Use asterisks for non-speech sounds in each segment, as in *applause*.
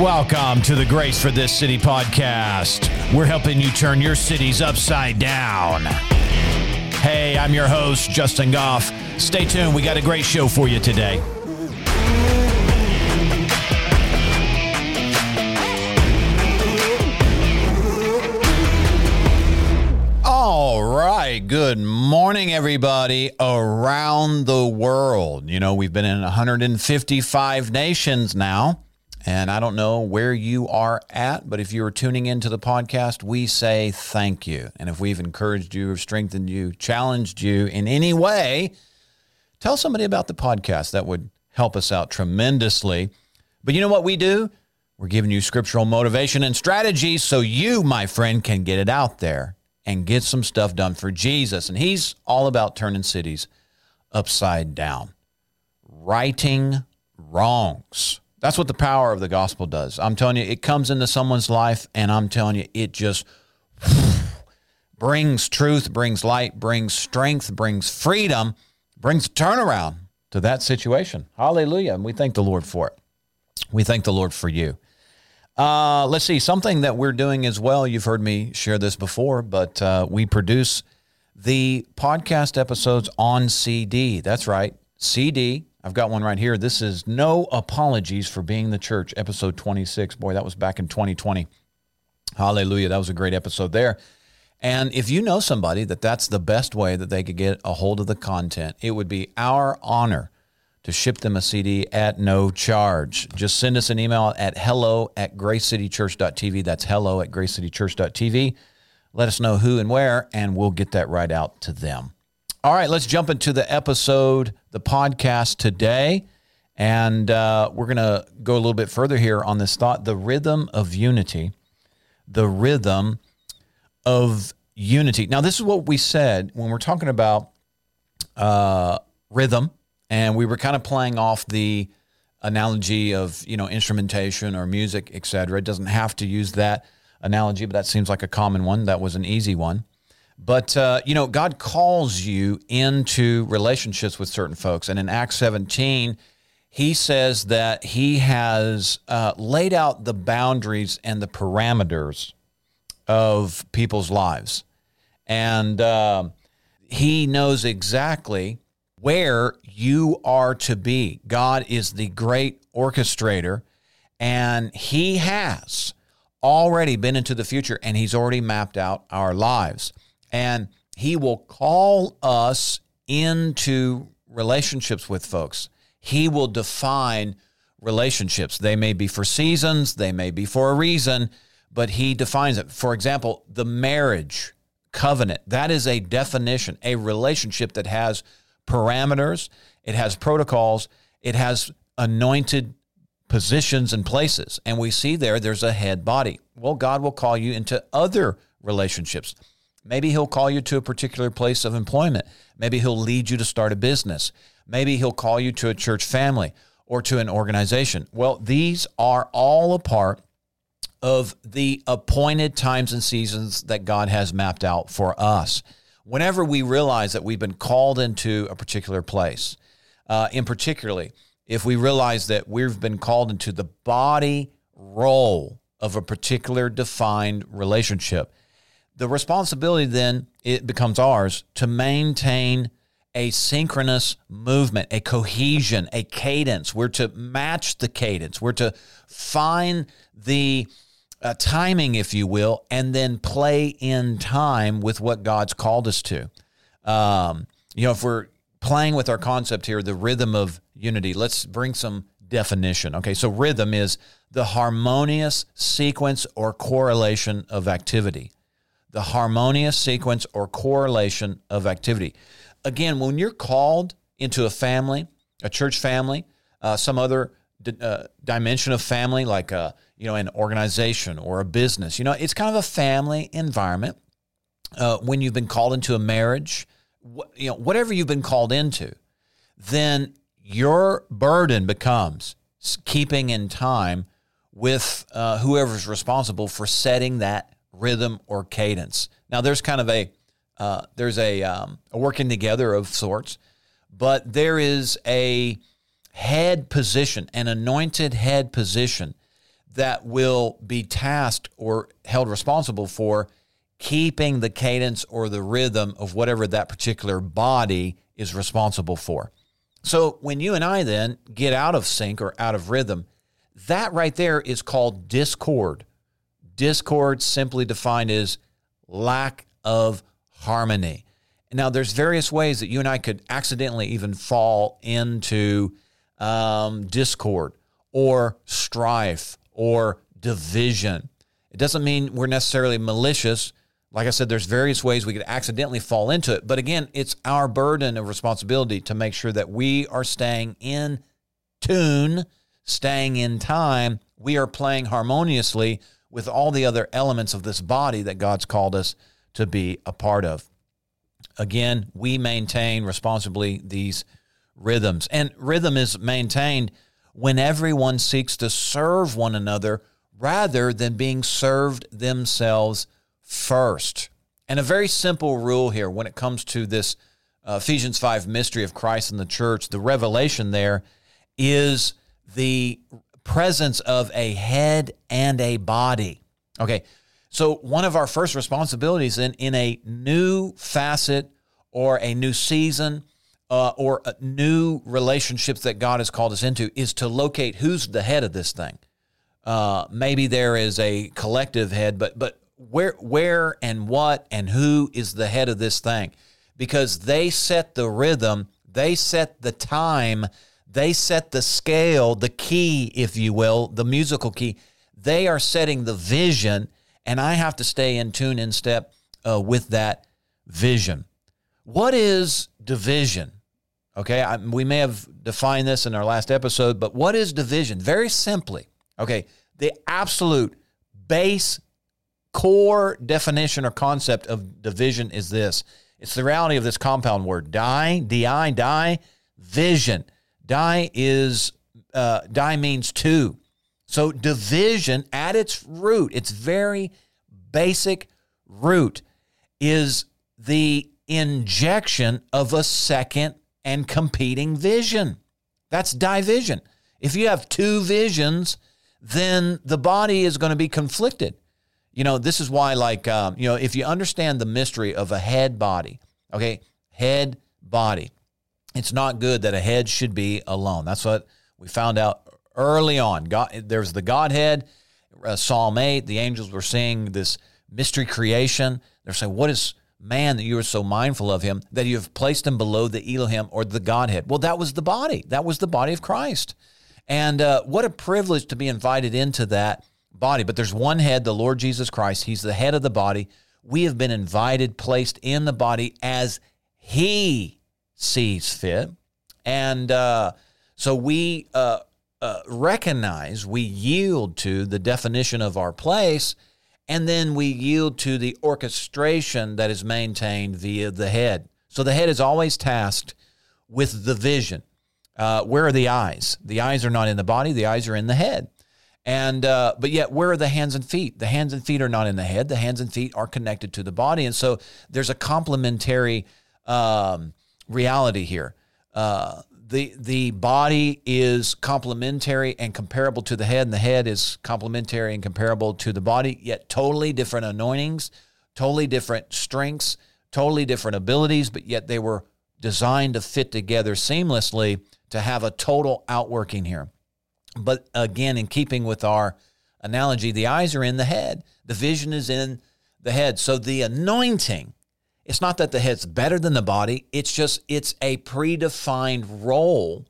Welcome to the Grace for This City podcast. We're helping you turn your cities upside down. Hey, I'm your host, Justin Goff. Stay tuned, we got a great show for you today. All right. Good morning, everybody around the world. You know, we've been in 155 nations now, and I don't know where you are at, but if you are tuning into the podcast, we say thank you. And if we've encouraged you or strengthened you, challenged you in any way, tell somebody about the podcast. That would help us out tremendously. But you know what we do? We're giving you scriptural motivation and strategies so you, my friend, can get it out there and get some stuff done for Jesus. And he's all about turning cities upside down, righting wrongs. That's what the power of the gospel does. I'm telling you, it comes into someone's life, and I'm telling you, it just *sighs* brings truth, brings light, brings strength, brings freedom, brings turnaround to that situation. Hallelujah. And we thank the Lord for it. We thank the Lord for you. Uh, let's see, something that we're doing as well. You've heard me share this before, but uh, we produce the podcast episodes on CD. That's right, CD. I've got one right here. This is No Apologies for Being the Church, episode 26. Boy, that was back in 2020. Hallelujah. That was a great episode there. And if you know somebody that that's the best way that they could get a hold of the content, it would be our honor to ship them a CD at no charge. Just send us an email at hello at gracecitychurch.tv. That's hello at gracecitychurch.tv. Let us know who and where, and we'll get that right out to them. All right, let's jump into the episode, the podcast today. And uh, we're going to go a little bit further here on this thought the rhythm of unity. The rhythm of unity. Now, this is what we said when we're talking about uh, rhythm and we were kind of playing off the analogy of you know instrumentation or music etc it doesn't have to use that analogy but that seems like a common one that was an easy one but uh, you know god calls you into relationships with certain folks and in acts 17 he says that he has uh, laid out the boundaries and the parameters of people's lives and uh, he knows exactly where you are to be. God is the great orchestrator, and He has already been into the future and He's already mapped out our lives. And He will call us into relationships with folks. He will define relationships. They may be for seasons, they may be for a reason, but He defines it. For example, the marriage covenant, that is a definition, a relationship that has parameters, it has protocols, it has anointed positions and places. And we see there, there's a head body. Well, God will call you into other relationships. Maybe He'll call you to a particular place of employment. Maybe He'll lead you to start a business. Maybe He'll call you to a church family or to an organization. Well, these are all a part of the appointed times and seasons that God has mapped out for us whenever we realize that we've been called into a particular place, uh, in particularly if we realize that we've been called into the body role of a particular defined relationship, the responsibility then it becomes ours to maintain a synchronous movement, a cohesion, a cadence. We're to match the cadence. We're to find the uh, timing, if you will, and then play in time with what God's called us to. Um, you know, if we're playing with our concept here, the rhythm of unity, let's bring some definition. Okay, so rhythm is the harmonious sequence or correlation of activity. The harmonious sequence or correlation of activity. Again, when you're called into a family, a church family, uh, some other d- uh, dimension of family, like a you know, an organization or a business. You know, it's kind of a family environment. Uh, when you've been called into a marriage, wh- you know, whatever you've been called into, then your burden becomes keeping in time with uh, whoever's responsible for setting that rhythm or cadence. Now, there's kind of a uh, there's a, um, a working together of sorts, but there is a head position, an anointed head position that will be tasked or held responsible for keeping the cadence or the rhythm of whatever that particular body is responsible for. So when you and I then get out of sync or out of rhythm, that right there is called discord. Discord, simply defined is lack of harmony. Now, there's various ways that you and I could accidentally even fall into um, discord or strife or division. It doesn't mean we're necessarily malicious. Like I said, there's various ways we could accidentally fall into it. But again, it's our burden of responsibility to make sure that we are staying in tune, staying in time. We are playing harmoniously with all the other elements of this body that God's called us to be a part of. Again, we maintain responsibly these rhythms. And rhythm is maintained when everyone seeks to serve one another rather than being served themselves first. And a very simple rule here when it comes to this uh, Ephesians 5 mystery of Christ and the church, the revelation there is the presence of a head and a body. Okay, so one of our first responsibilities in, in a new facet or a new season uh, or new relationships that God has called us into is to locate who's the head of this thing. Uh, maybe there is a collective head, but but where where and what and who is the head of this thing? Because they set the rhythm, they set the time, they set the scale, the key, if you will, the musical key. They are setting the vision, and I have to stay in tune in step uh, with that vision. What is division? Okay, I, we may have defined this in our last episode, but what is division? Very simply, okay, the absolute base core definition or concept of division is this it's the reality of this compound word die, di, die, vision. Die is, uh, die means two. So division at its root, its very basic root, is the injection of a second and competing vision. That's division. If you have two visions, then the body is going to be conflicted. You know, this is why, like, um, you know, if you understand the mystery of a head body, okay, head body, it's not good that a head should be alone. That's what we found out early on. God, there's the Godhead, uh, Psalm 8, the angels were seeing this mystery creation. They're saying, What is man that you are so mindful of him that you have placed him below the Elohim or the Godhead. Well, that was the body. That was the body of Christ. And uh, what a privilege to be invited into that body. But there's one head, the Lord Jesus Christ. He's the head of the body. We have been invited, placed in the body as He sees fit. And uh, so we uh, uh recognize, we yield to the definition of our place and then we yield to the orchestration that is maintained via the head. So the head is always tasked with the vision. Uh, where are the eyes? The eyes are not in the body; the eyes are in the head. And uh, but yet, where are the hands and feet? The hands and feet are not in the head. The hands and feet are connected to the body, and so there's a complementary um, reality here. Uh, the the body is complementary and comparable to the head, and the head is complementary and comparable to the body, yet totally different anointings, totally different strengths, totally different abilities, but yet they were designed to fit together seamlessly to have a total outworking here. But again, in keeping with our analogy, the eyes are in the head, the vision is in the head. So the anointing it's not that the head's better than the body, it's just it's a predefined role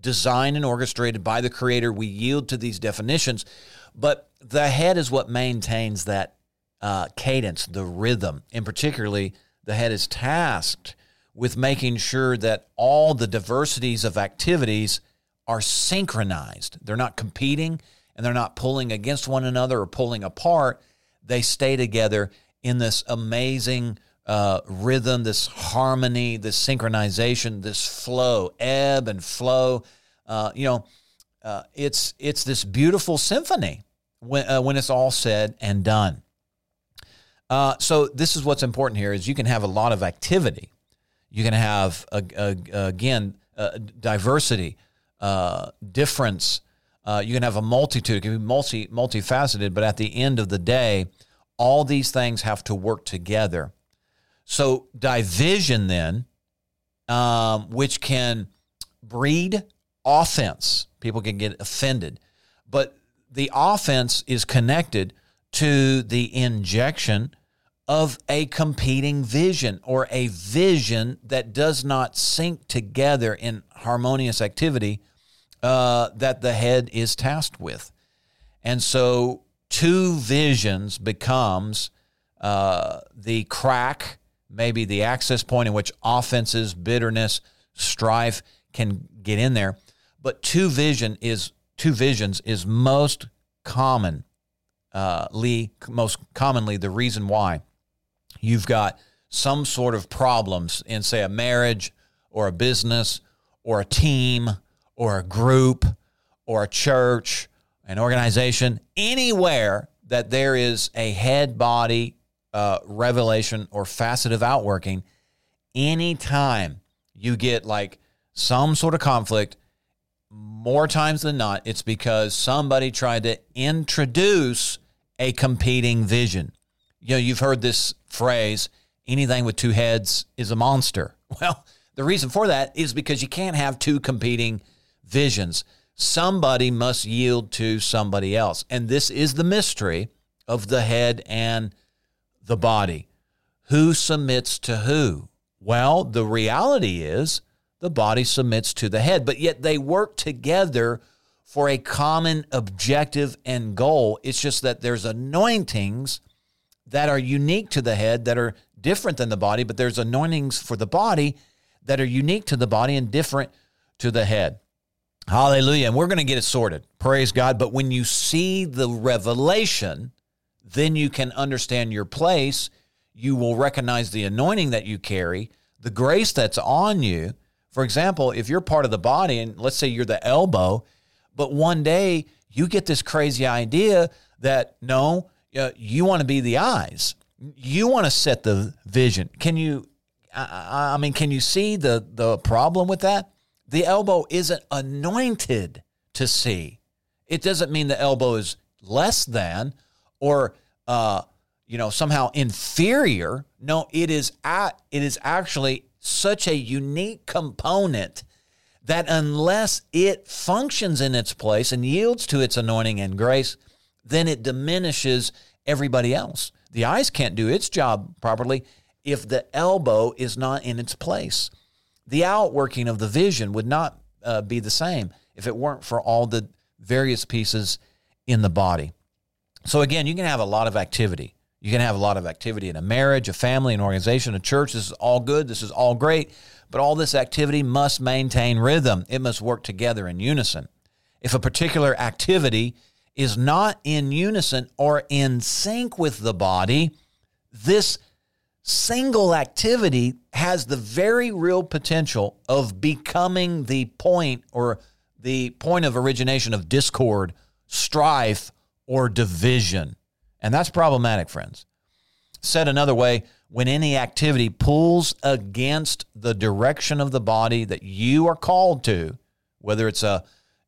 designed and orchestrated by the creator. We yield to these definitions, but the head is what maintains that uh, cadence, the rhythm. And particularly, the head is tasked with making sure that all the diversities of activities are synchronized. They're not competing and they're not pulling against one another or pulling apart. They stay together in this amazing uh, rhythm, this harmony, this synchronization, this flow, ebb and flow. Uh, you know, uh, it's it's this beautiful symphony when uh, when it's all said and done. Uh, so this is what's important here: is you can have a lot of activity, you can have a, a, again diversity, uh, difference, Uh, you can have a multitude. It can be multi multifaceted, but at the end of the day, all these things have to work together. So division then, um, which can breed offense. People can get offended, but the offense is connected to the injection of a competing vision or a vision that does not sync together in harmonious activity uh, that the head is tasked with. And so two visions becomes uh, the crack, maybe the access point in which offenses, bitterness, strife can get in there. But two vision is two visions is most common, uh, most commonly the reason why you've got some sort of problems in, say, a marriage or a business or a team or a group or a church, an organization, anywhere that there is a head body uh, revelation or facet of outworking, anytime you get like some sort of conflict, more times than not, it's because somebody tried to introduce a competing vision. You know, you've heard this phrase, anything with two heads is a monster. *laughs* Well, the reason for that is because you can't have two competing visions. Somebody must yield to somebody else. And this is the mystery of the head and the body. Who submits to who? Well, the reality is the body submits to the head, but yet they work together for a common objective and goal. It's just that there's anointings that are unique to the head that are different than the body, but there's anointings for the body that are unique to the body and different to the head. Hallelujah. And we're going to get it sorted. Praise God. But when you see the revelation, then you can understand your place. You will recognize the anointing that you carry, the grace that's on you. For example, if you're part of the body, and let's say you're the elbow, but one day you get this crazy idea that no, uh, you want to be the eyes. You want to set the vision. Can you? I, I mean, can you see the the problem with that? The elbow isn't anointed to see. It doesn't mean the elbow is less than or uh, you know somehow inferior. No, it is at it is actually such a unique component that unless it functions in its place and yields to its anointing and grace, then it diminishes everybody else. The eyes can't do its job properly if the elbow is not in its place. The outworking of the vision would not uh, be the same if it weren't for all the various pieces in the body. So, again, you can have a lot of activity. You can have a lot of activity in a marriage, a family, an organization, a church. This is all good. This is all great. But all this activity must maintain rhythm, it must work together in unison. If a particular activity is not in unison or in sync with the body, this single activity has the very real potential of becoming the point or the point of origination of discord, strife, or division. And that's problematic, friends. Said another way, when any activity pulls against the direction of the body that you are called to, whether it's a,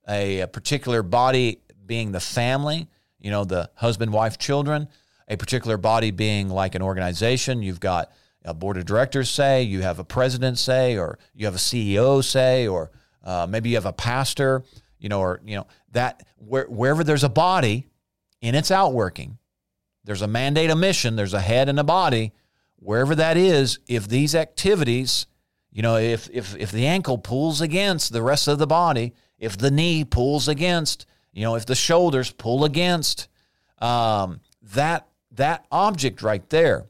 a, a particular body being the family, you know, the husband, wife, children, a particular body being like an organization. You've got a board of directors say, you have a president say, or you have a CEO say, or uh, maybe you have a pastor, you know, or, you know, that where, wherever there's a body in its outworking, there's a mandate, a mission, there's a head and a body, wherever that is, if these activities, you know, if, if, if the ankle pulls against the rest of the body, if the knee pulls against, you know, if the shoulders pull against um, that that object right there,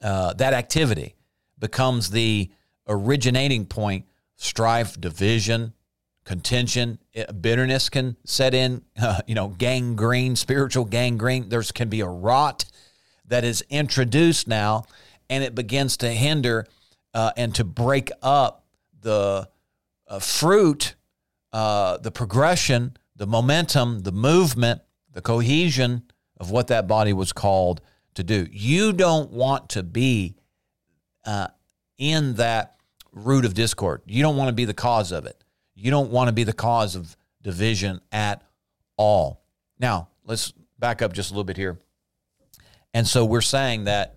uh, that activity becomes the originating point. Strife, division, contention, eh, bitterness can set in. *laughs* Uh, you know, gangrene, spiritual gangrene. There's can be a rot that is introduced now, and it begins to hinder uh, and to break up the uh, fruit, uh, the progression the momentum, the movement, the cohesion of what that body was called to do. You don't want to be uh, in that root of discord. You don't want to be the cause of it. You don't want to be the cause of division at all. Now, let's back up just a little bit here. And so we're saying that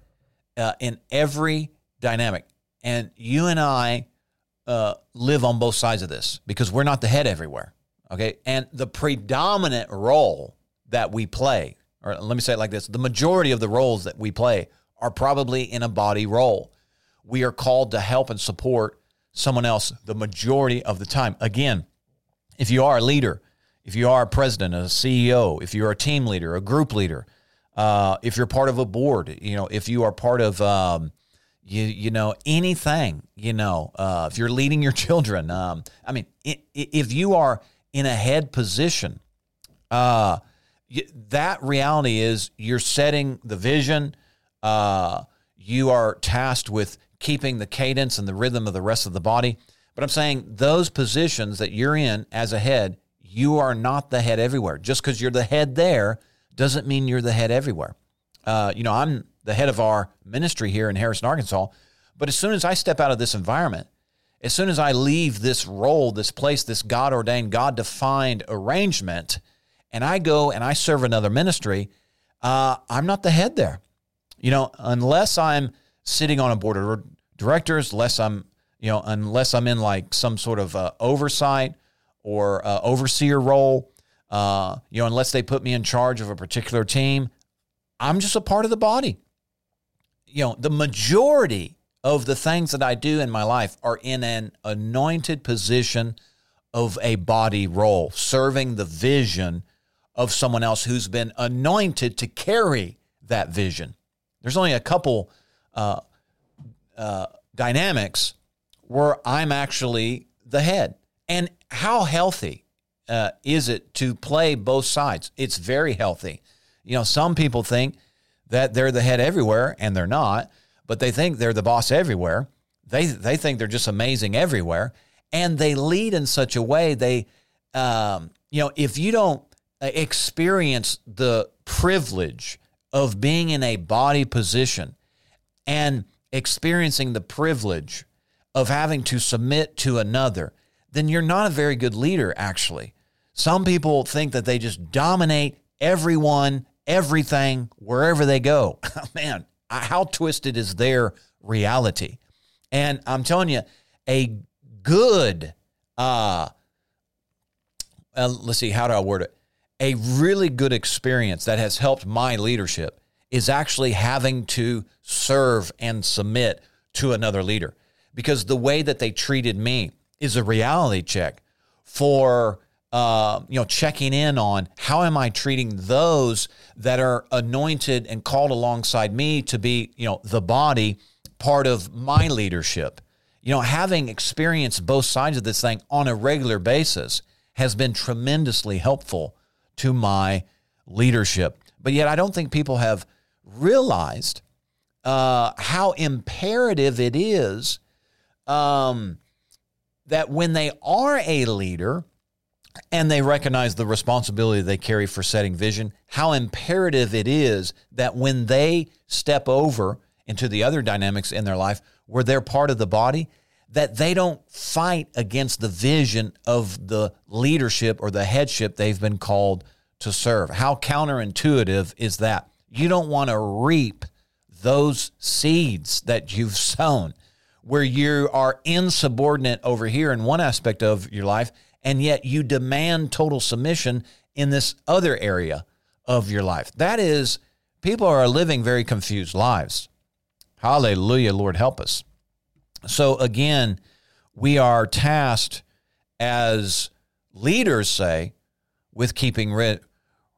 uh, in every dynamic, and you and I uh, live on both sides of this because we're not the head everywhere. Okay. And the predominant role that we play, or let me say it like this the majority of the roles that we play are probably in a body role. We are called to help and support someone else the majority of the time. Again, if you are a leader, if you are a president, a CEO, if you're a team leader, a group leader, uh, if you're part of a board, you know, if you are part of, um, you you know, anything, you know, uh, if you're leading your *laughs* children, um, I mean, if you are in a head position, uh, that reality is you're setting the vision. Uh, you are tasked with keeping the cadence and the rhythm of the rest of the body. But I'm saying those positions that you're in as a head, you are not the head everywhere. Just because you're the head there doesn't mean you're the head everywhere. Uh, you know, I'm the head of our ministry here in Harrison, Arkansas. But as soon as I step out of this environment, as soon as I leave this role, this place, this God ordained, God defined arrangement, and I go and I serve another ministry, uh, I'm not the head there. You know, unless I'm sitting on a board directors, unless I'm, you know, unless I'm in like some sort of uh, oversight or uh, overseer role, uh, you know, unless they put me in charge of a particular team, I'm just a part of the body. You know, the majority of the things that I do in my life are in an anointed position of a body role, serving the vision of someone else who's been anointed to carry that vision. There's only a couple uh, uh, dynamics where I'm actually the head. And how healthy uh, is it to play both sides? It's very healthy. You know, some people think that they're the head everywhere, and they're not, but they think they're the boss everywhere. They, they think they're just amazing everywhere. And they lead in such a way, they, um, you know, if you don't experience the privilege of being in a body position and experiencing the privilege of having to submit to another, then you're not a very good leader, actually. Some people think that they just dominate everyone, everything, wherever they go. *laughs* Man, how twisted is their reality? And I'm telling you, a good, uh, uh, let's see, how do I word it? A really good experience that has helped my leadership is actually having to serve and submit to another leader because the way that they treated me is a reality check for uh, you know checking in on how am I treating those that are anointed and called alongside me to be you know the body part of my leadership. You know, having experienced both sides of this thing on a regular basis has been tremendously helpful to my leadership. But yet, I don't think people have realized uh, how imperative it is um, that when they are a leader and they recognize the responsibility they carry for setting vision, how imperative it is that when they step over into the other dynamics in their life where they're part of the body, that they don't fight against the vision of the leadership or the headship they've been called to serve. How counterintuitive is that? You don't want to reap those seeds that you've *laughs* sown where you are insubordinate over here in one aspect of your life, and yet you demand total submission in this other area of your life. That is, people are living very confused lives. Hallelujah, Lord, help us. So, again, we are tasked as leaders say with keeping rid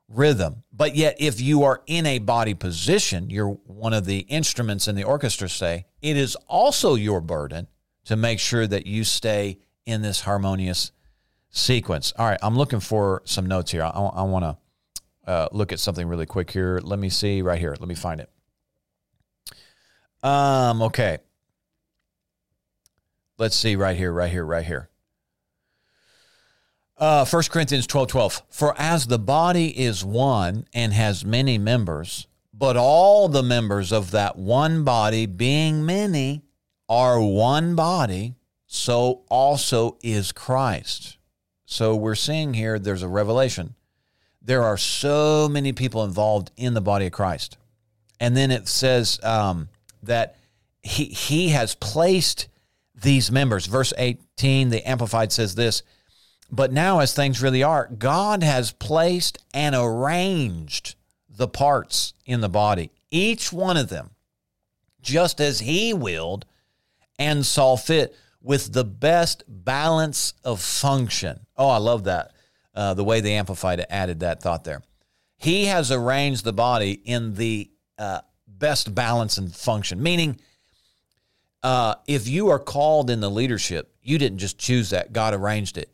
rhythm. But yet, if you are in a body position, you're one of the instruments in the orchestra, say, it is also your burden to make sure that you stay in this harmonious sequence. All right, I'm looking for some notes here. I, I want to uh, look at something really quick here. Let me see right here. Let me find it. Um, okay. Let's see right here, right here, right here. Uh, 1 Corinthians 12 12. For as the body is one and has many members, but all the members of that one body, being many, are one body, so also is Christ. So we're seeing here there's a revelation there are so many people involved in the body of Christ. And then it says um, that he, he has placed these members. Verse 18, the Amplified says this But now, as things really are, God has placed and arranged the parts in the body, each one of them, just as He willed and saw fit with the best balance of function. Oh, I love that. Uh, the way the Amplified it added that thought there. He has arranged the body in the uh, best balance and function, meaning, uh, if you are called in the leadership, you didn't just choose that, God arranged it.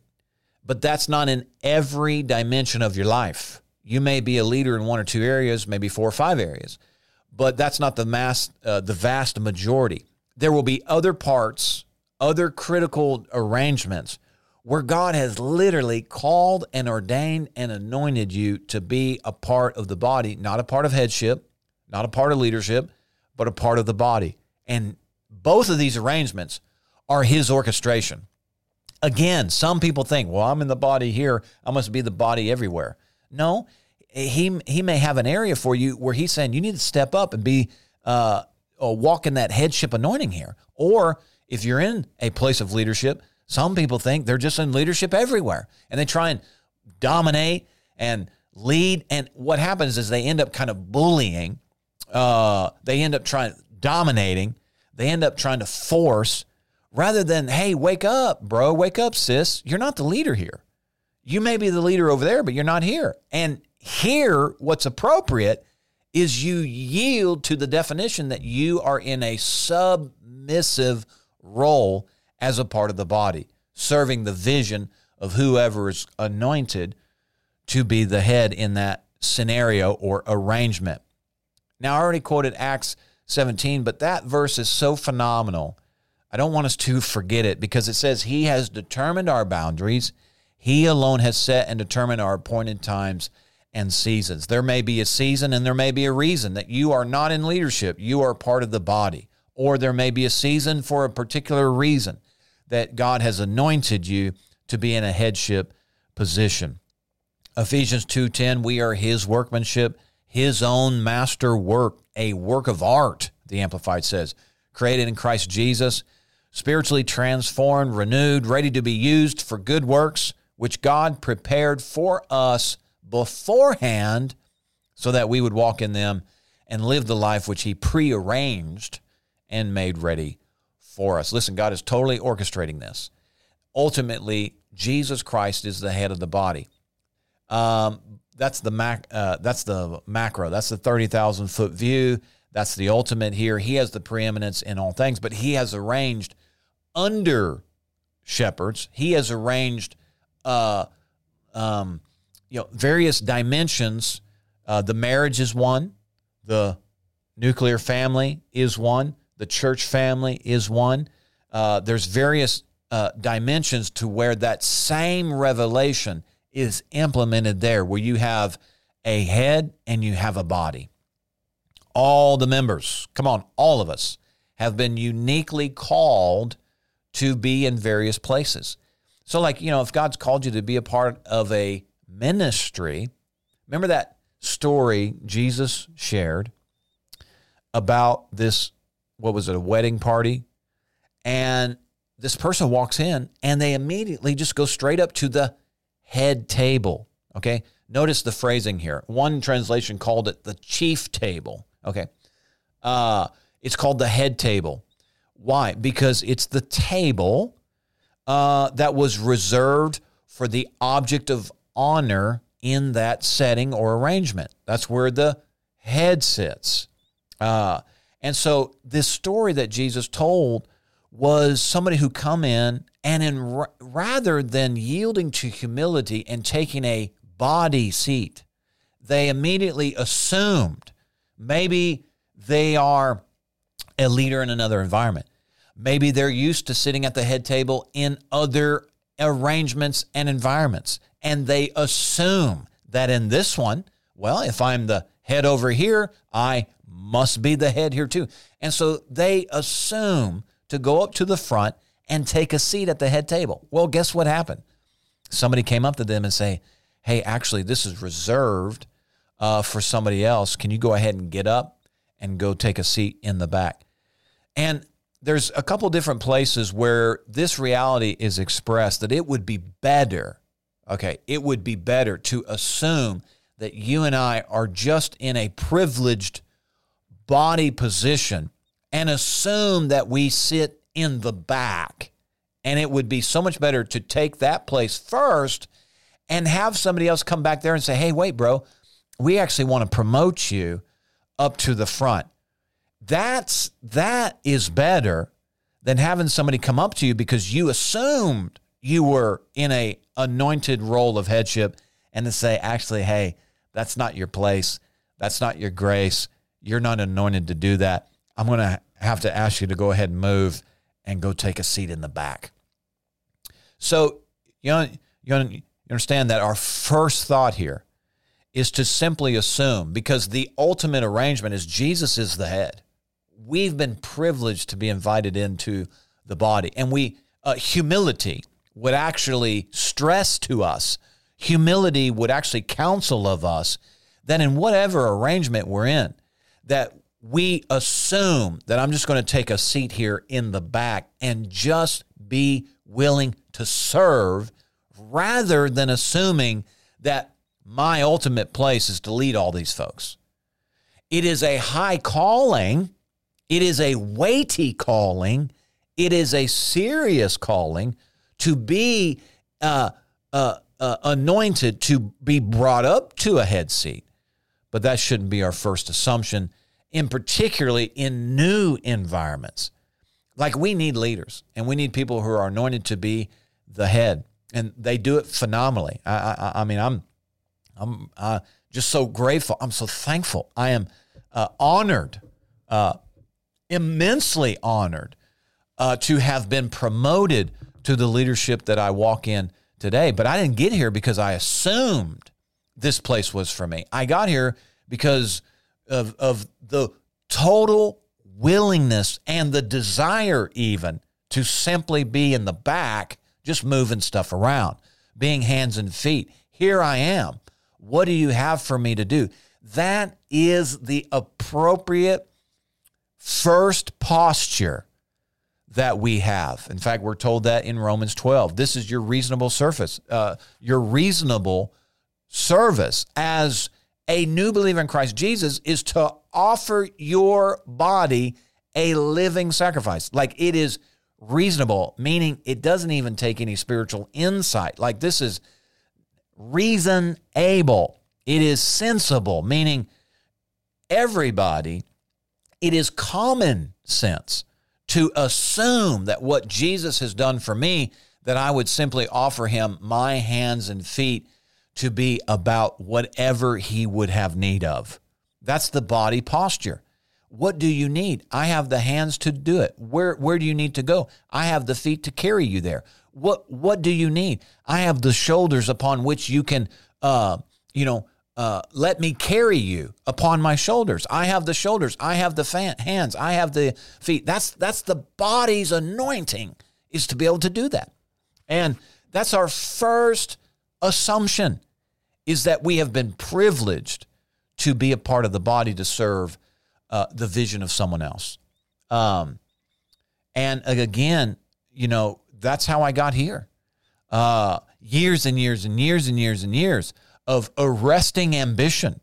But that's not in every dimension of your life. You may be a leader in one or two areas, maybe four or five areas, but that's not the mass, uh, the vast majority. There will be other parts, other critical arrangements where God has literally called and ordained and anointed you to be a part of the body, not a part of headship, not a part of leadership, but a part of the body. And both of these arrangements are his orchestration. Again, some people think, well, I'm in the body here. I must be the body everywhere. No, he, he may have an area for you where he's saying you need to step up and be uh, walk in that headship anointing here. Or if you're in a place of leadership, some people think they're just in leadership everywhere and they try and dominate and lead. And what happens is they end up kind of bullying. Uh, they end up trying dominating they end up trying to force rather than, hey, wake up, bro, wake up, sis. You're not the leader here. You may be the leader over there, but you're not here. And here, what's appropriate is you yield to the definition that you are in a submissive role as a part of the body, serving the vision of whoever is anointed to be the head in that scenario or arrangement. Now, I already quoted Acts 17. But that verse is so phenomenal. I don't want us to forget it because it says, He has determined our boundaries. He alone has set and determined our appointed times and seasons. There may be a season and there may be a reason that you are not in leadership, you are part of the body. Or there may be a season for a particular reason that God has anointed you to be in a headship position. Ephesians 2:10 we are his workmanship, his own master work a work of art, the Amplified says, created in Christ Jesus, spiritually transformed, renewed, ready to be used for good works, which God prepared for us beforehand so that we would walk in them and live the life which He prearranged and made ready for us. Listen, God is totally orchestrating this. Ultimately, Jesus Christ is the head of the body. Um, that's the mac uh, that's the macro that's the 30,000 foot view that's the ultimate here he has the preeminence in all things but he has arranged under shepherds. He has arranged uh, um, you know various dimensions. Uh, the marriage is one. The nuclear family is one. The church family is one. Uh, there's various uh, dimensions to where that same revelation is implemented there where you have a head and you have a body. All the members, come on, all of us have been uniquely called to be in various places. So, like, you know, if God's called you to be a part of a ministry, remember that story Jesus shared about this, what was it, a wedding party? And this person walks in and they immediately just go straight up to the head table. Okay. Notice the phrasing here. One translation called it the chief table. Okay. Uh, it's called the head table. Why? Because it's the table uh, that was reserved for the object of honor in that setting or arrangement. That's where the head sits. Uh, and so this story that Jesus told was somebody who come in and in rather than yielding to humility and taking a body seat, they immediately assumed maybe they are a leader in another environment. Maybe they're used to sitting at the head table in other arrangements and environments. And they assume that in this one, well, if I'm the head over here, I must be the head here too. And so they assume to go up to the front and take a seat at the head table. Well, guess what happened? Somebody came up to them and say, hey, actually, this is reserved uh, for somebody else. Can you go ahead and get up and go take a seat in the back? And there's a couple different places where this reality is expressed that it would be better, okay, it would be better to assume that you and I are just in a privileged body position and assume that we sit in the back. And it would be so much better to take that place first and have somebody else come back there and say, hey, wait, bro, we actually want to promote you up to the front. That's that is better than having somebody come up to you because you assumed you were in a anointed role of headship and to say, actually, hey, that's not your place. That's not your grace. You're not anointed to do that. I'm going to have to ask you to go ahead and move and go take a seat in the back. So, you know, you understand that our first thought here is to simply assume because the ultimate arrangement is Jesus is the head. We've been privileged to be invited into the body, and we uh, humility would actually stress to us humility would actually counsel of us that in whatever arrangement we're in, that we assume that I'm just going to take a seat here in the back and just be willing to serve rather than assuming that my ultimate place is to lead all these folks. It is a high calling, it is a weighty calling, it is a serious calling to be uh, uh, uh, anointed to be brought up to a head seat. But that shouldn't be our first assumption, in particularly in new environments. Like we need leaders and we need people who are anointed to be the head, and they do it phenomenally. I, I, I mean, I'm, I'm uh, just so grateful. I'm so thankful. I am uh, honored, uh, immensely honored, uh, to have been promoted to the leadership that I walk in today. But I didn't get here because I assumed this place was for me. I got here because of, of the total willingness and the desire, even to simply be in the back, just moving stuff around, being hands and feet. Here I am. What do you have for me to do? That is the appropriate first posture that we have. In fact, we're told that in Romans 12. This is your reasonable surface, uh, your reasonable service as a new believer in Christ Jesus is to offer your body a living sacrifice. Like it is reasonable, meaning it doesn't even take any spiritual insight. Like this is reason able. It is sensible, meaning everybody, it is common sense to assume that what Jesus has done for me, that I would simply offer him my hands and feet to be about whatever he would have need of. That's the body posture. What do you need? I have the hands to do it. Where where do you need to go? I have the feet to carry you there. What what do you need? I have the shoulders upon which you can uh you know uh, let me carry you upon my shoulders. I have the shoulders. I have the fan, hands. I have the feet. That's that's the body's anointing is to be able to do that, and that's our first assumption is that we have been privileged to be a part of the body to serve uh, the vision of someone else. Um, and again, you know that's how I got here. Uh, years and years and years and years and years of arresting ambition,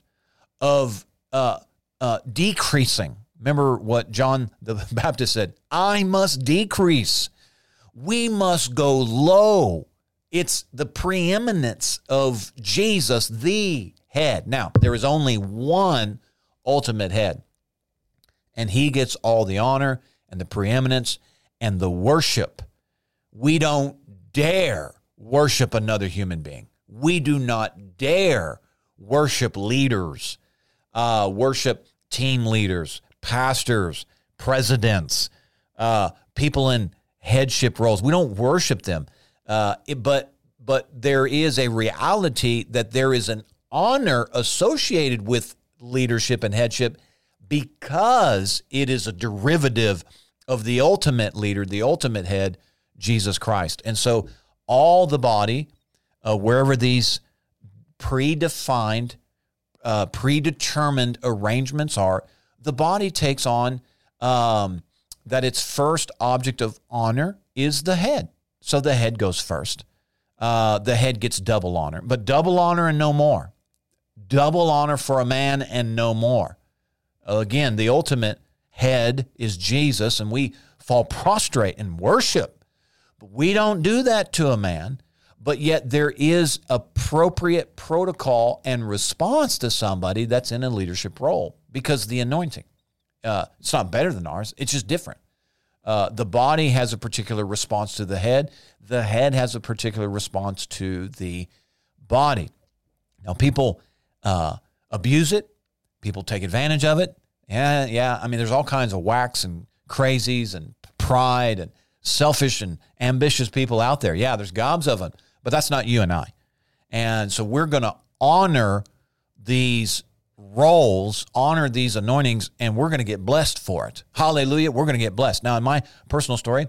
of uh, uh, decreasing. Remember what John the *laughs* Baptist said I must decrease. We must go low. It's the preeminence of Jesus, the head. Now, there is only one ultimate head, and he gets all the honor and the preeminence and the worship. We don't dare worship another human being we do not dare worship leaders, uh, worship team leaders, pastors, presidents, uh, people in headship roles. We don't worship them, uh, it, but but there is a reality that there is an honor associated with leadership and headship because it is a derivative of the ultimate leader, the ultimate head, Jesus Christ. And so all the body uh, wherever these predefined, uh, predetermined arrangements are, the body takes on um, that its first object of honor is the head. So the head goes first. Uh, the head gets double honor, but double honor and no more. Double honor for a man and no more. Again, the ultimate head is Jesus, and we fall prostrate and worship. But we don't do that to a man, but yet there is appropriate protocol and response to somebody that's in a leadership role because the anointing. Uh, it's not better than ours, it's just different. Uh, the body has a particular response to the head. The head has a particular response to the body. Now, people uh, abuse it. People take advantage of it. Yeah, yeah. I mean, there's all kinds of whacks and crazies and pride and selfish and ambitious people out there. Yeah, there's gobs of them, but that's not you and I. And so we're going to honor these roles, honor these anointings, and we're going to get blessed for it. Hallelujah. We're going to get blessed. Now, in my personal story,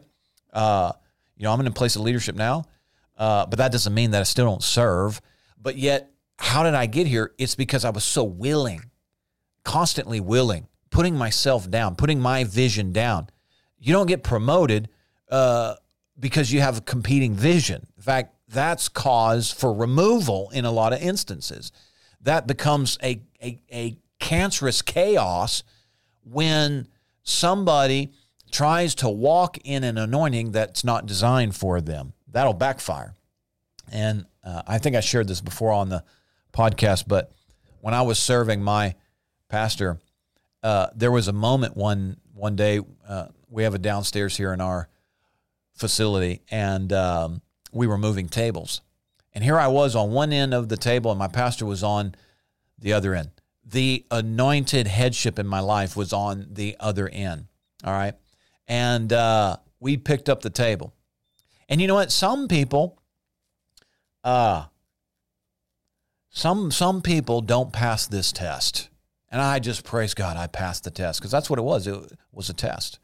uh, you know, I'm in a place of leadership now, uh, but that doesn't mean that I still don't serve. But yet, how did I get here? It's because I was so willing, constantly willing, putting myself down, putting my vision down. You don't get promoted uh, because you have a competing vision. In fact, that's cause for removal in a lot of instances that becomes a, a, a cancerous chaos when somebody tries to walk in an anointing that's not designed for them. That'll backfire. And uh, I think I shared this before on the podcast, but when I was serving my pastor, uh, there was a moment one one day. Uh, we have a downstairs here in our facility, and um, we were moving tables, and here I was on one end of the table, and my pastor was on the other end. The anointed headship in my life was on the other end. All right. And uh, we picked up the table. And you know what? Some people, uh, some some people don't pass this test. And I just praise God I passed the test because that's what it was. It was a test.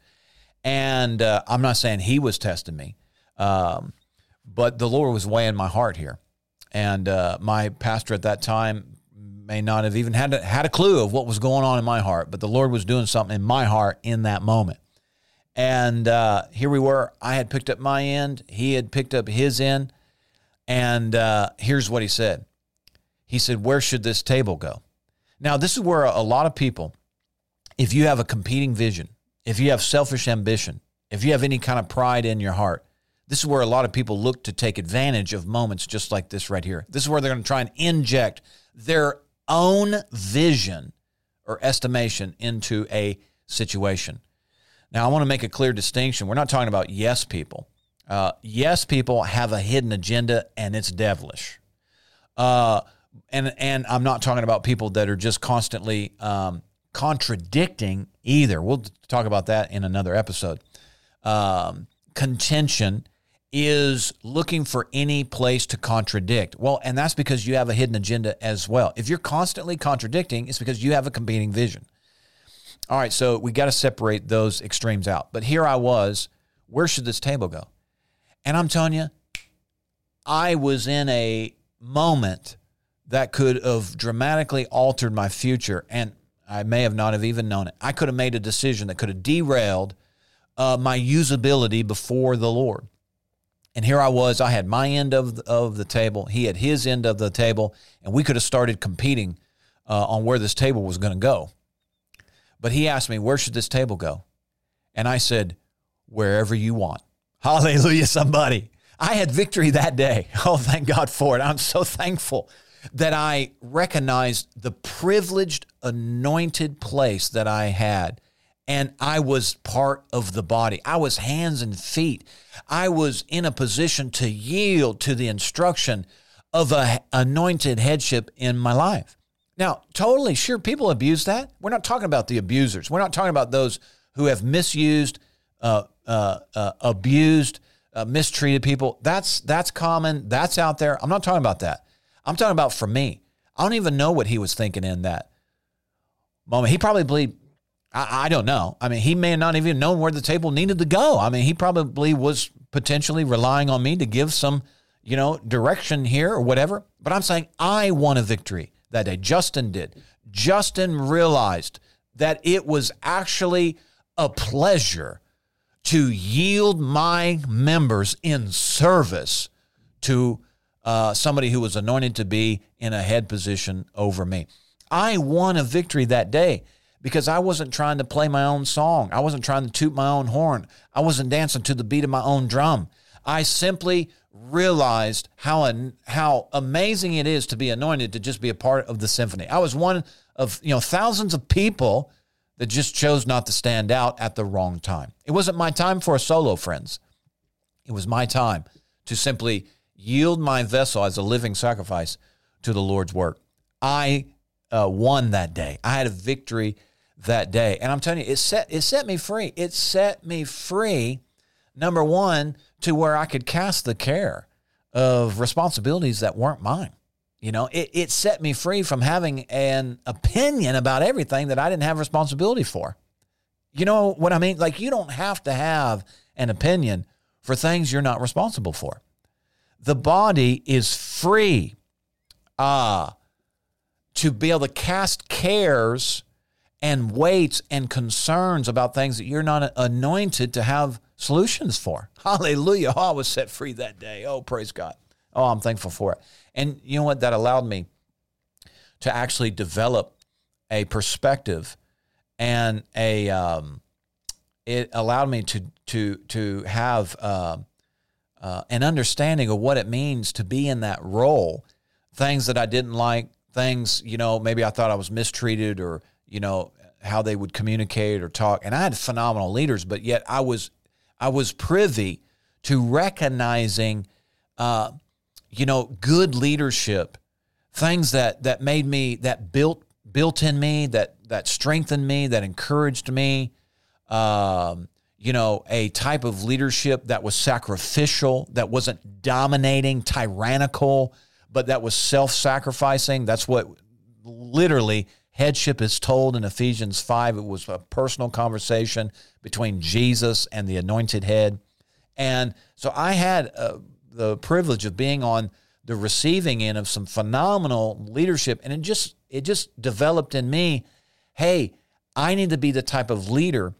And uh, I'm not saying he was testing me, um, but the Lord was weighing my heart here. And uh, my pastor at that time may not have even had a, had a clue of what was going on in my heart, but the Lord was doing something in my heart in that moment. And uh, here we were. I had picked up my end. He had picked up his end. And uh, here's what he said. He said, "Where should this table go?" Now, this is where a lot of people, if you have a competing vision, if you have selfish ambition, if you have any kind of pride in your heart, this is where a lot of people look to take advantage of moments just like this right here. This is where they're going to try and inject their own vision or estimation into a situation. Now, I want to make a clear distinction. We're not talking about yes people. Uh, yes people have a hidden agenda and it's devilish. Uh, and and I'm not talking about people that are just constantly um, contradicting either. We'll talk about that in another episode. Um, contention is looking for any place to contradict. Well, and that's because you have a hidden agenda as well. If you're constantly contradicting, it's because you have a competing vision. All right, so we got to separate those extremes out. But here I was, where should this table go? And I'm telling you, I was in a moment that could have dramatically altered my future. And I may have not have even known it. I could have made a decision that could have derailed uh, my usability before the Lord. And here I was, I had my end of the, of the table, he had his end of the table, and we could have started competing uh, on where this table was going to go. But he asked me, Where should this table go? And I said, Wherever you want. *laughs* Hallelujah, somebody. I had victory that day. *laughs* Oh, thank God for it. I'm so thankful that I recognized the privileged, anointed place that I had and I was part of the body. I was hands and feet. I was in a position to yield to the instruction of a anointed headship in my life. Now, totally sure people abuse that. We're not talking about the abusers. We're not talking about those who have misused, uh, uh, uh, abused, uh, mistreated people. That's that's common. That's out there. I'm not talking about that. I'm talking about for me. I don't even know what he was thinking in that moment. He probably believed I, I don't know. I mean, he may not even known where the table needed to go. I mean, he probably was potentially relying on me to give some you know, direction here or whatever. But I'm saying I won a victory that day. Justin did. Justin realized that it was actually a pleasure to yield my members in service to uh, somebody who was anointed to be in a head position over me. I won a victory that day because I wasn't trying to play my own song. I wasn't trying to toot my own horn. I wasn't dancing to the beat of my own drum. I simply realized how how amazing it is to be anointed to just be a part of the symphony. I was one of you know thousands of people that just chose not to stand out at the wrong time. It wasn't my time for a solo, friends. It was my time to simply yield my vessel as a living sacrifice to the Lord's work. I uh, won that day. I had a victory that day, and I'm telling you, it set it set me free. It set me free. Number one, to where I could cast the care of responsibilities that weren't mine. You know, it, it set me free from having an opinion about everything that I didn't have responsibility for. You know what I mean? Like, you don't have to have an opinion for things you're not responsible for. The body is free uh, to be able to cast cares and weights and concerns about things that you're not anointed to have solutions for. *laughs* Hallelujah. Oh, I was set free that day. Oh, praise God. Oh, I'm thankful for it. And you know what? That allowed me to actually develop a perspective and a um, it allowed me to to to have uh, uh, an understanding of what it means to be in that role. Things that I didn't like, things you know, maybe I thought I was mistreated, or you know how they would communicate or talk. And I had phenomenal leaders, but yet I was I was privy to recognizing uh, you know, good leadership, things that that made me that built built in me, that that strengthened me, that encouraged me. Um, you know, a type of leadership that was sacrificial, that wasn't dominating, tyrannical, but that was self-sacrificing. That's what literally headship is told in Ephesians 5. It was a personal conversation between Jesus and the anointed head. And so I had a the privilege of being on the receiving end of some phenomenal leadership and it just it just developed in me hey i need to be the type of leader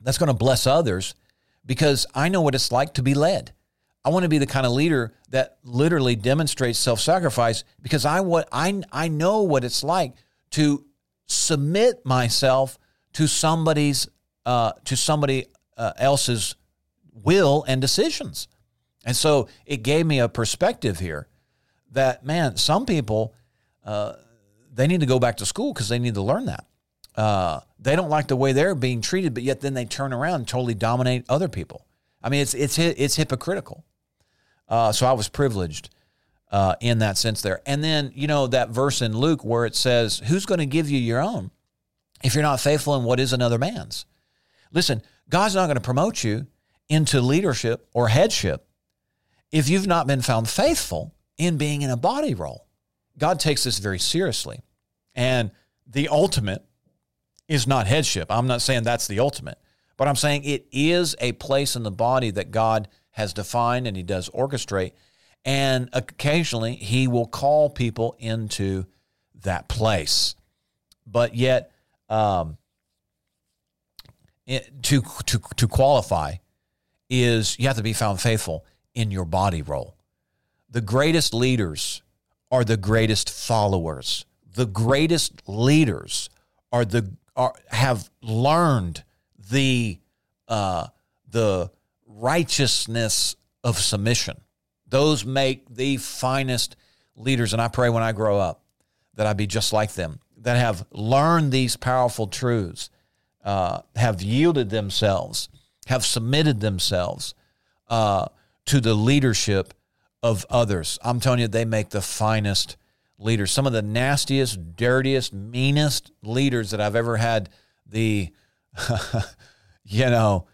that's going to bless others because i know what it's like to be led i want to be the kind of leader that literally demonstrates self-sacrifice because i what i i know what it's like to submit myself to somebody's uh, to somebody uh, else's will and decisions and so it gave me a perspective here that, man, some people, uh, they need to go back to school because they need to learn that. Uh, they don't like the way they're being treated, but yet then they turn around and totally dominate other people. I mean, it's it's it's hypocritical. Uh, so I was privileged uh, in that sense there. And then you know that verse in Luke where it says, "Who's going to give you your own if you're not faithful in what is another man's?" Listen, God's not going to promote you into leadership or headship if you've not been found faithful in being in a body role. God takes this very seriously. And the ultimate is not headship. I'm not saying that's the ultimate, but I'm saying it is a place in the body that God has defined and He does orchestrate. And occasionally He will call people into that place. But yet, um, it, to, to, to qualify is you have to be found faithful in your body role. The greatest leaders are the greatest followers. The greatest leaders are the are, have learned the uh, the righteousness of submission. Those make the finest leaders, and I pray when I grow up that I be just like them. That have learned these powerful truths, uh, have yielded themselves, have submitted themselves, uh, to the leadership of others. I'm telling you, they make the finest leaders. Some of the nastiest, dirtiest, meanest leaders that I've ever had the, *laughs* you know,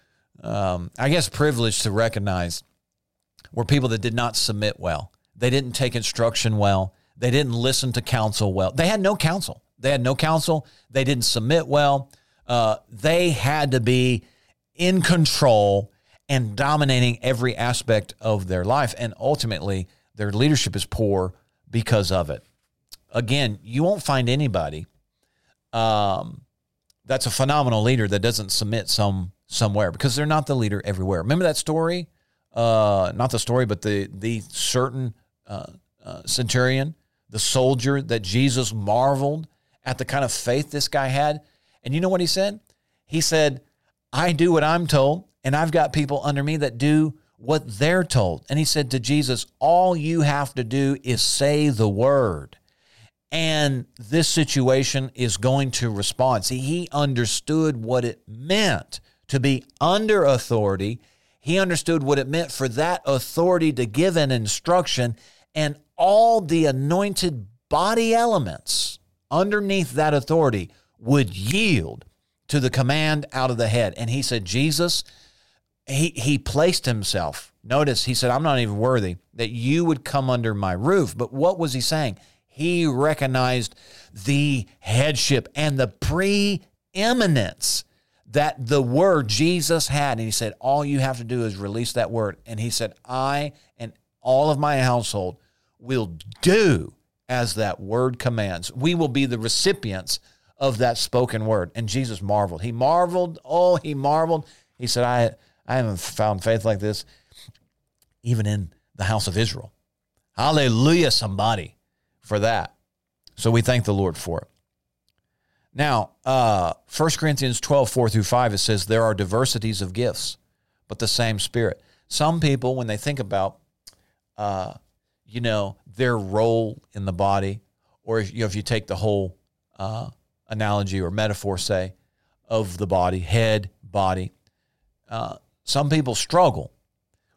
um, I guess privilege to recognize were people that did not submit well. They didn't take instruction well. They didn't listen to counsel well. They had no counsel. They had no counsel. They didn't submit well. Uh, they had to be in control and dominating every aspect of their life. And ultimately, their leadership is poor because of it. Again, you won't find anybody um, that's a phenomenal leader that doesn't submit some somewhere because they're not the leader everywhere. Remember that story? Uh, not the story, but the the certain uh, uh, centurion, the soldier that Jesus marveled at the kind of faith this guy had. And you know what he said? He said, "I do what I'm told, and I've got people under me that do what they're told." And he said to Jesus, "All you have to do is say the word." and this situation is going to respond. See, he understood what it meant to be under authority. He understood what it meant for that authority to give an instruction, and all the anointed body elements underneath that authority would yield to the command out of the head. And he said, Jesus, he, he placed himself. Notice, he said, I'm not even worthy that you would come under my roof. But what was he saying? he recognized the headship and the preeminence that the word Jesus had. And he said, All you have to do is release that word. And he said, I and all of my household will do as that word commands. We will be the recipients of that spoken word. And Jesus marveled. He marveled. Oh, he marveled. He said, I, I haven't found faith like this even in the house of Israel. Hallelujah, somebody for that. So we thank the Lord for it. Now, uh, 1 Corinthians 12, 4 through 5, it says, There are diversities of gifts, but the same Spirit. Some people, when they think about, uh, you know, their role in the body, or if you, know, if you take the whole uh, analogy or metaphor, say, of the body, head, body, uh, some people struggle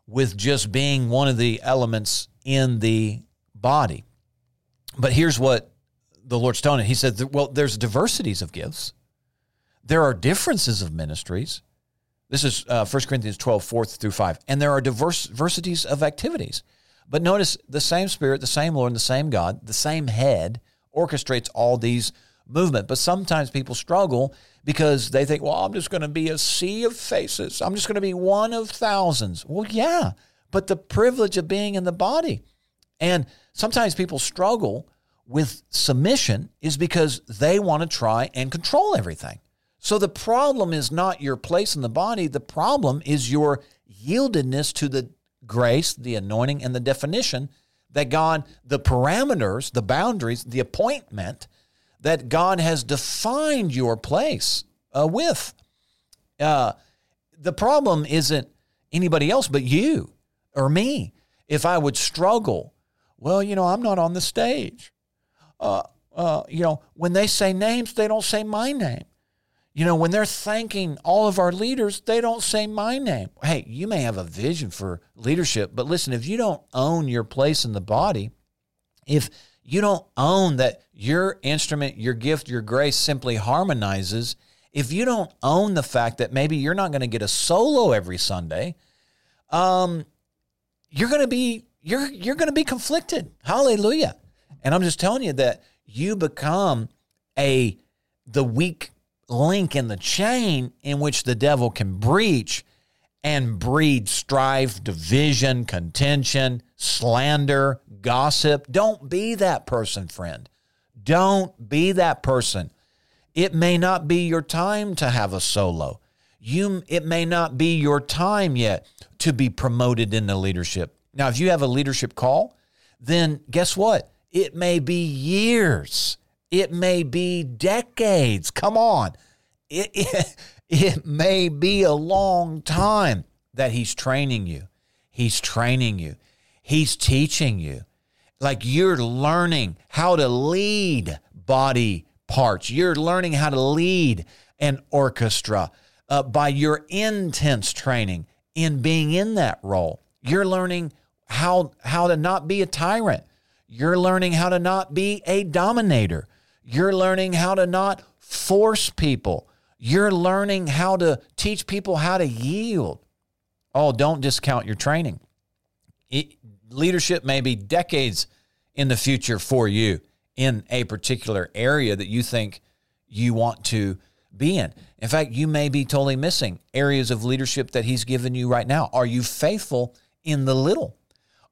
with just being one of the elements in the body. But here's what the Lord's telling him. He said, well, there's diversities of gifts. There are differences of ministries. This is uh, 1 Corinthians 12, 4 through 5. And there are diversities of activities. But notice the same Spirit, the same Lord, and the same God, the same head orchestrates all these movement. But sometimes people struggle because they think, well, I'm just going to be a sea of faces. I'm just going to be one of thousands. Well, yeah, but the privilege of being in the body. And sometimes people struggle with submission is because they want to try and control everything. So the problem is not your place in the body, the problem is your yieldedness to the grace, the anointing, and the definition that God, the parameters, the boundaries, the appointment that God has defined your place uh, with. Uh, the problem isn't anybody else but you or me. If I would struggle well, you know, I'm not on the stage. Uh, uh, you know, when they say names, they don't say my name. You know, when they're thanking all of our leaders, they don't say my name. Hey, you may have a vision for leadership, but listen, if you don't own your place in the body, if you don't own that your instrument, your gift, your grace simply harmonizes, if you don't own the fact that maybe you're not going to get a solo every Sunday, um, you're going to be you're you're going to be conflicted. Hallelujah. And I'm just telling you that you become a the weak link in the chain in which the devil can breach and breed strife, division, contention, slander, gossip. Don't be that person, friend. Don't be that person. It may not be your time to have a solo. You it may not be your time yet to be promoted into leadership. Now, if you have a leadership call, then guess what? It may be years, it may be decades. Come on. It, *laughs* it, it may be a long time that he's training you. He's training you. He's teaching you. Like you're learning how to lead body parts. You're learning how to lead an orchestra uh, by your intense training in being in that role. You're learning how how to not be a tyrant. You're learning how to not be a dominator. You're learning how to not force people. You're learning how to teach people how to yield. Oh, don't discount your training. It, leadership may be decades in the future for you in a particular area that you think you want to be in. In fact, you may be totally missing areas of leadership that he's given you right now. Are you faithful in the little?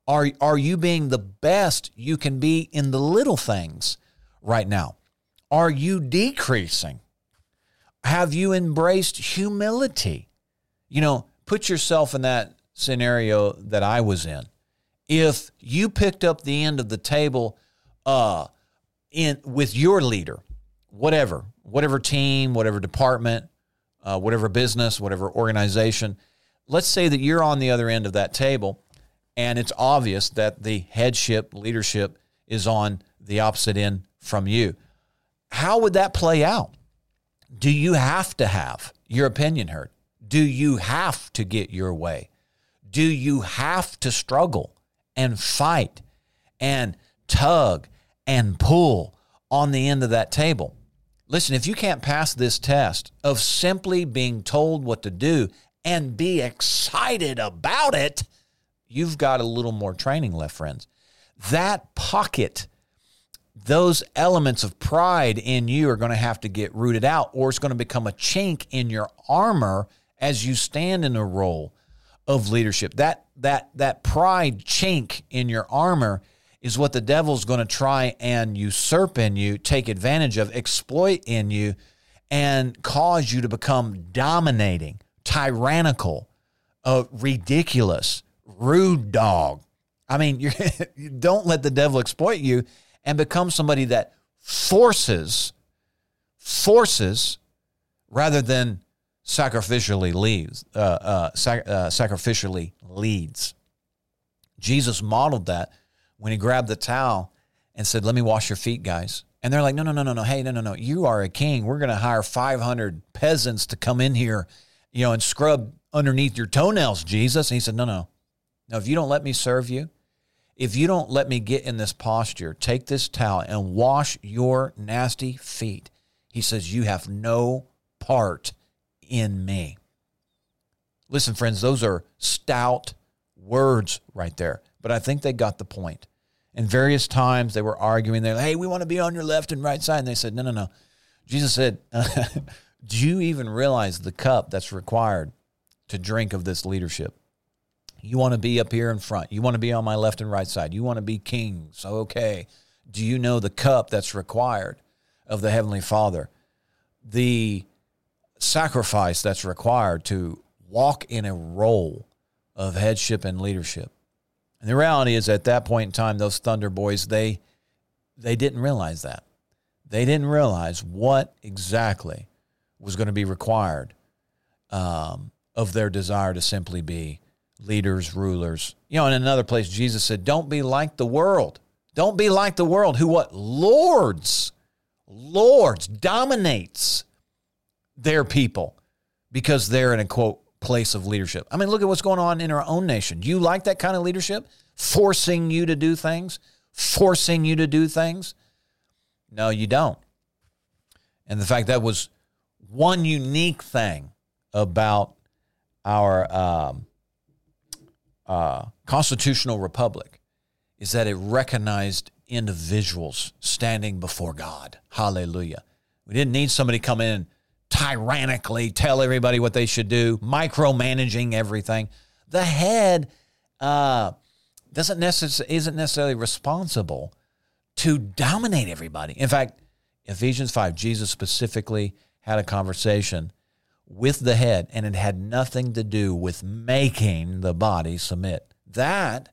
Are, are you being the best you can be in the little things right now? Are you decreasing? Have you embraced humility? You know, put yourself in that scenario that I was in. If you picked up the end of the table uh, in with your leader, whatever, whatever team, whatever department, uh, whatever business, whatever organization, let's say that you're on the other end of that table and it's obvious that the headship leadership is on the opposite end from you. How would that play out? Do you have to have your opinion heard? Do you have to get your way? Do you have to struggle and fight and tug and pull on the end of that table? Listen, if you can't pass this test of simply being told what to do and be excited about it, you've got a little more training left, friends. That pocket, those elements of pride in you are going to have to get rooted out, or it's going to become a chink in your armor as you stand in a role of leadership. That that that pride chink in your armor is what the devil's going to try and usurp in you, take advantage of, exploit in you, and cause you to become dominating, tyrannical, uh, ridiculous, rude dog. I mean, *laughs* you don't let the devil exploit you and become somebody that forces, forces, rather than sacrificially leads, uh, uh, sac- uh, sacrificially leads. Jesus modeled that when he grabbed the towel and said, "Let me wash your feet, guys." And they're like, "No, no, no, no, no. Hey, no, no, no. You are a king. We're going to hire 500 peasants to come in here, you know, and scrub underneath your toenails, Jesus." And he said, "No, no. Now, if you don't let me serve you, if you don't let me get in this posture, take this towel and wash your nasty feet. He says, You have no part in me. Listen, friends, those are stout words right there, but I think they got the point. And various times they were arguing, they're like, Hey, we want to be on your left and right side. And they said, No, no, no. Jesus said, *laughs* Do you even realize the cup that's required to drink of this leadership? You want to be up here in front. You want to be on my left and right side. You want to be kings. Okay. Do you know the cup that's required of the Heavenly Father? The sacrifice that's required to walk in a role of headship and leadership. And the reality is at that point in time, those Thunder Boys, they they didn't realize that. They didn't realize what exactly was going to be required um, of their desire to simply be leaders, rulers. You know, in another place, Jesus said, Don't be like the world. Don't be like the world who what? Lords, lords, dominates their people because they're in a quote place of leadership. I mean, look at what's going on in our own nation. Do you like that kind of leadership? Forcing you to do things, forcing you to do things? No, you don't. And the fact that was one unique thing about our um, uh, constitutional republic is that it recognized individuals standing before God. Hallelujah. We didn't need somebody come in tyrannically tell everybody what they should do, micromanaging everything. The head uh, doesn't necessarily isn't necessarily responsible to dominate everybody. In fact, Ephesians 5, Jesus specifically had a conversation with the head, and it had nothing to do with making the body submit. That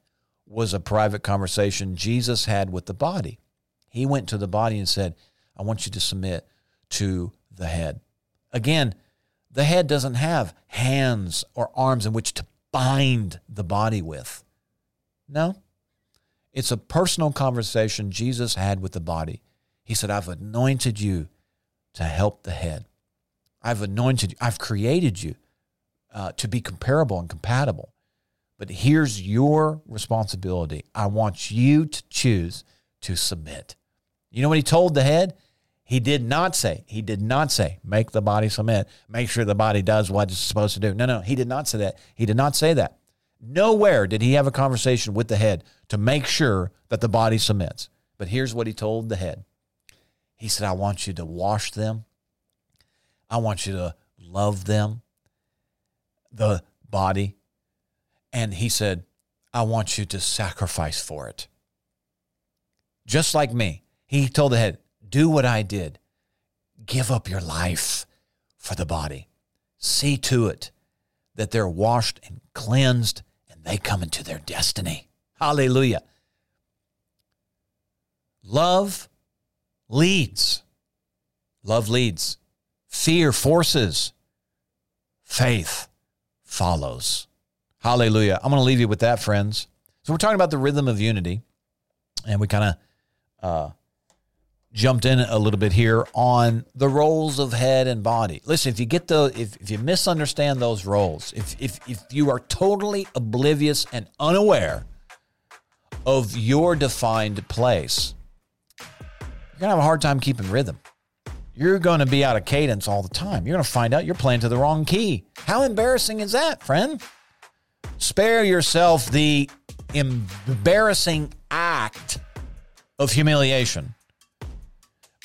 was a private conversation Jesus had with the body. He went to the body and said, I want you to submit to the head. Again, the head doesn't have hands or arms in which to bind the body with. No. It's a personal conversation Jesus had with the body. He said, I've anointed you to help the head. I've anointed you, I've created you uh, to be comparable and compatible. But here's your responsibility. I want you to choose to submit. You know what he told the head? He did not say, he did not say, make the body submit, make sure the body does what it's supposed to do. No, no, he did not say that. He did not say that. Nowhere did he have a conversation with the head to make sure that the body submits. But here's what he told the head He said, I want you to wash them I want you to love them, the body. And he said, I want you to sacrifice for it. Just like me, he told the head, Do what I did. Give up your life for the body. See to it that they're washed and cleansed and they come into their destiny. Hallelujah. Love leads. Love leads. Fear forces. Faith follows. Hallelujah. I'm going to leave you with that, friends. So, we're talking about the rhythm of unity, and we kind of uh, jumped in a little bit here on the roles of head and body. Listen, if you get the if, if you misunderstand those roles, if if if you are totally oblivious and unaware of your defined place, you're gonna have a hard time keeping rhythm. You're going to be out of cadence all the time. You're going to find out you're playing to the wrong key. How embarrassing is that, friend? Spare yourself the embarrassing act of humiliation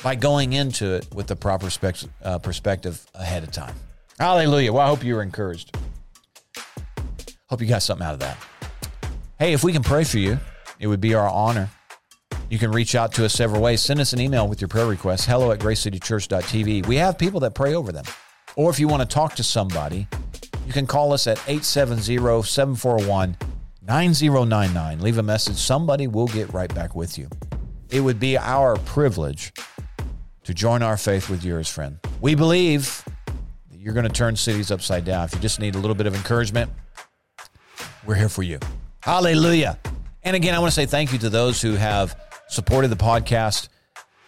by going into it with the proper uh, perspective ahead of time. Hallelujah. Well, I hope you were encouraged. Hope you got something out of that. Hey, if we can pray for you, it would be our honor. You can reach out to us several ways. Send us an email with your prayer requests, hello at gracecitychurch.tv. We have people that pray over them. Or if you want to talk to somebody, you can call us at 870 741 9099. Leave a message. Somebody will get right back with you. It would be our privilege to join our faith with yours, friend. We believe that you're going to turn cities upside down. If you just need a little bit of encouragement, we're here for you. Hallelujah. And again, I want to say thank you to those who have supported the podcast.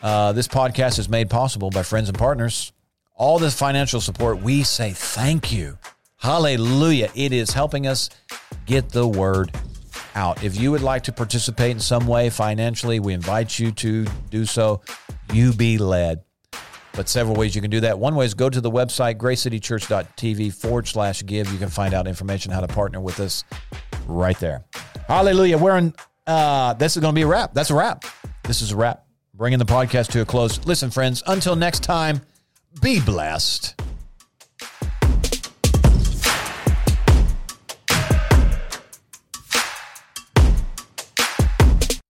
Uh, this podcast is made possible by friends and partners. All this financial support, we say thank you. Hallelujah. It is helping us get the word out. If you would like to participate in some way financially, we invite you to do so. You be led. But several ways you can do that. One way is go to the website, gracecitychurch.tv forward slash give. You can find out information how to partner with us right there. Hallelujah. We're in uh, this is going to be a wrap. That's a wrap. This is a wrap. Bringing the podcast to a close. Listen, friends, until next time, be blessed.